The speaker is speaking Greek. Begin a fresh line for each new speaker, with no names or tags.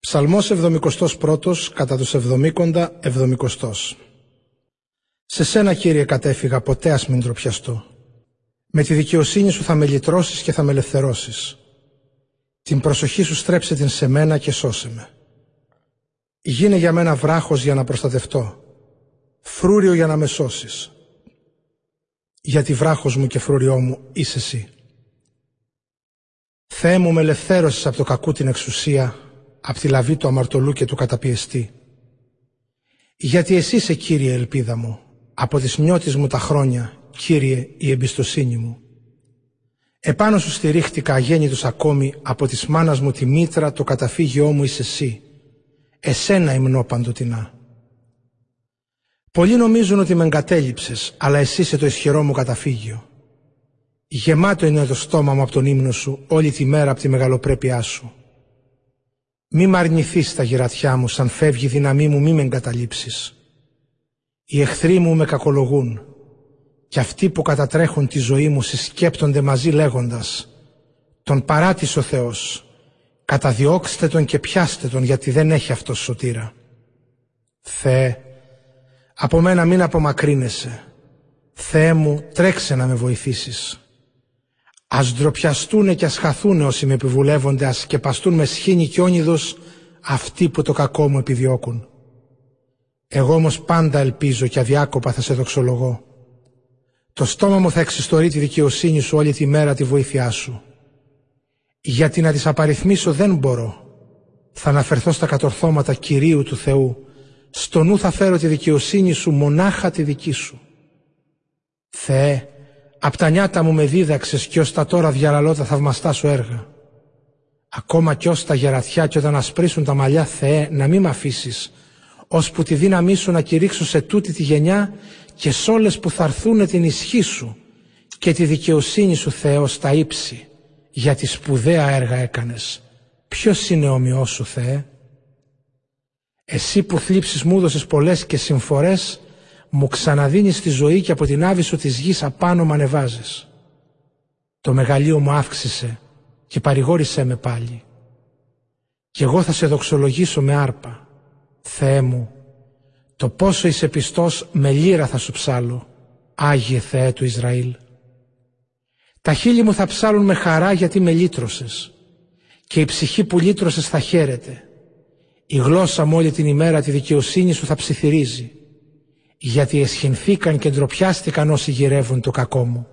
Ψαλμός 71 κατά τους εβδομήκοντα εβδομικοστός. Σε σένα Κύριε κατέφυγα ποτέ ας μην τροπιαστώ. Με τη δικαιοσύνη σου θα με λυτρώσεις και θα με ελευθερώσεις. Την προσοχή σου στρέψε την σε μένα και σώσε με. Γίνε για μένα βράχος για να προστατευτώ. Φρούριο για να με σώσεις. Γιατί βράχος μου και φρούριό μου είσαι εσύ. Θεέ μου με ελευθέρωσες από το κακού την εξουσία απ' τη λαβή του αμαρτωλού και του καταπιεστή. Γιατί εσύ είσαι Κύριε ελπίδα μου, από τις νιώτης μου τα χρόνια, Κύριε η εμπιστοσύνη μου. Επάνω σου στηρίχτηκα αγέννητος ακόμη, από της μάνας μου τη μήτρα το καταφύγιό μου είσαι εσύ. Εσένα υμνώ παντοτινά. Πολλοί νομίζουν ότι με εγκατέλειψες, αλλά εσύ είσαι το ισχυρό μου καταφύγιο. Γεμάτο είναι το στόμα μου από τον ύμνο σου όλη τη μέρα από τη μεγαλοπρέπειά σου. Μη μ' αρνηθείς τα γυρατιά μου, σαν φεύγει η δύναμή μου μη με εγκαταλείψεις. Οι εχθροί μου με κακολογούν και αυτοί που κατατρέχουν τη ζωή μου συσκέπτονται μαζί λέγοντας «Τον παράτησε ο Θεός, καταδιώξτε τον και πιάστε τον γιατί δεν έχει αυτός σωτήρα». Θεέ, από μένα μην απομακρύνεσαι. Θεέ μου, τρέξε να με βοηθήσεις. Ας ντροπιαστούν και ας χαθούν όσοι με επιβουλεύονται, ας σκεπαστούν με σχήνη και όνειδος αυτοί που το κακό μου επιδιώκουν. Εγώ όμως πάντα ελπίζω και αδιάκοπα θα σε δοξολογώ. Το στόμα μου θα εξιστορεί τη δικαιοσύνη σου όλη τη μέρα τη βοήθειά σου. Γιατί να τις απαριθμίσω δεν μπορώ. Θα αναφερθώ στα κατορθώματα Κυρίου του Θεού. Στο νου θα φέρω τη δικαιοσύνη σου μονάχα τη δική σου. Θεέ, Απ' τα νιάτα μου με δίδαξες και ως τα τώρα διαλαλώ τα θαυμαστά σου έργα. Ακόμα κι ως τα γερατιά και όταν ασπρίσουν τα μαλλιά Θεέ να μην με αφήσεις, ώσπου τη δύναμή σου να κηρύξω σε τούτη τη γενιά και σ' όλες που θα έρθουν την ισχύ σου και τη δικαιοσύνη σου Θεό στα ύψη, γιατί σπουδαία έργα έκανες. Ποιος είναι ομοιός σου Θεέ; Εσύ που θλίψεις μου έδωσες πολλές και συμφορές, μου ξαναδίνεις τη ζωή και από την άβυσο της γης απάνω μ' ανεβάζεις. Το μεγαλείο μου αύξησε και παρηγόρησέ με πάλι. Κι εγώ θα σε δοξολογήσω με άρπα. Θεέ μου, το πόσο είσαι πιστός με λύρα θα σου ψάλω, Άγιε Θεέ του Ισραήλ. Τα χείλη μου θα ψάλουν με χαρά γιατί με λύτρωσες και η ψυχή που λύτρωσες θα χαίρεται. Η γλώσσα μου όλη την ημέρα τη δικαιοσύνη σου θα ψιθυρίζει γιατί εσχυνθήκαν και ντροπιάστηκαν όσοι γυρεύουν το κακό μου.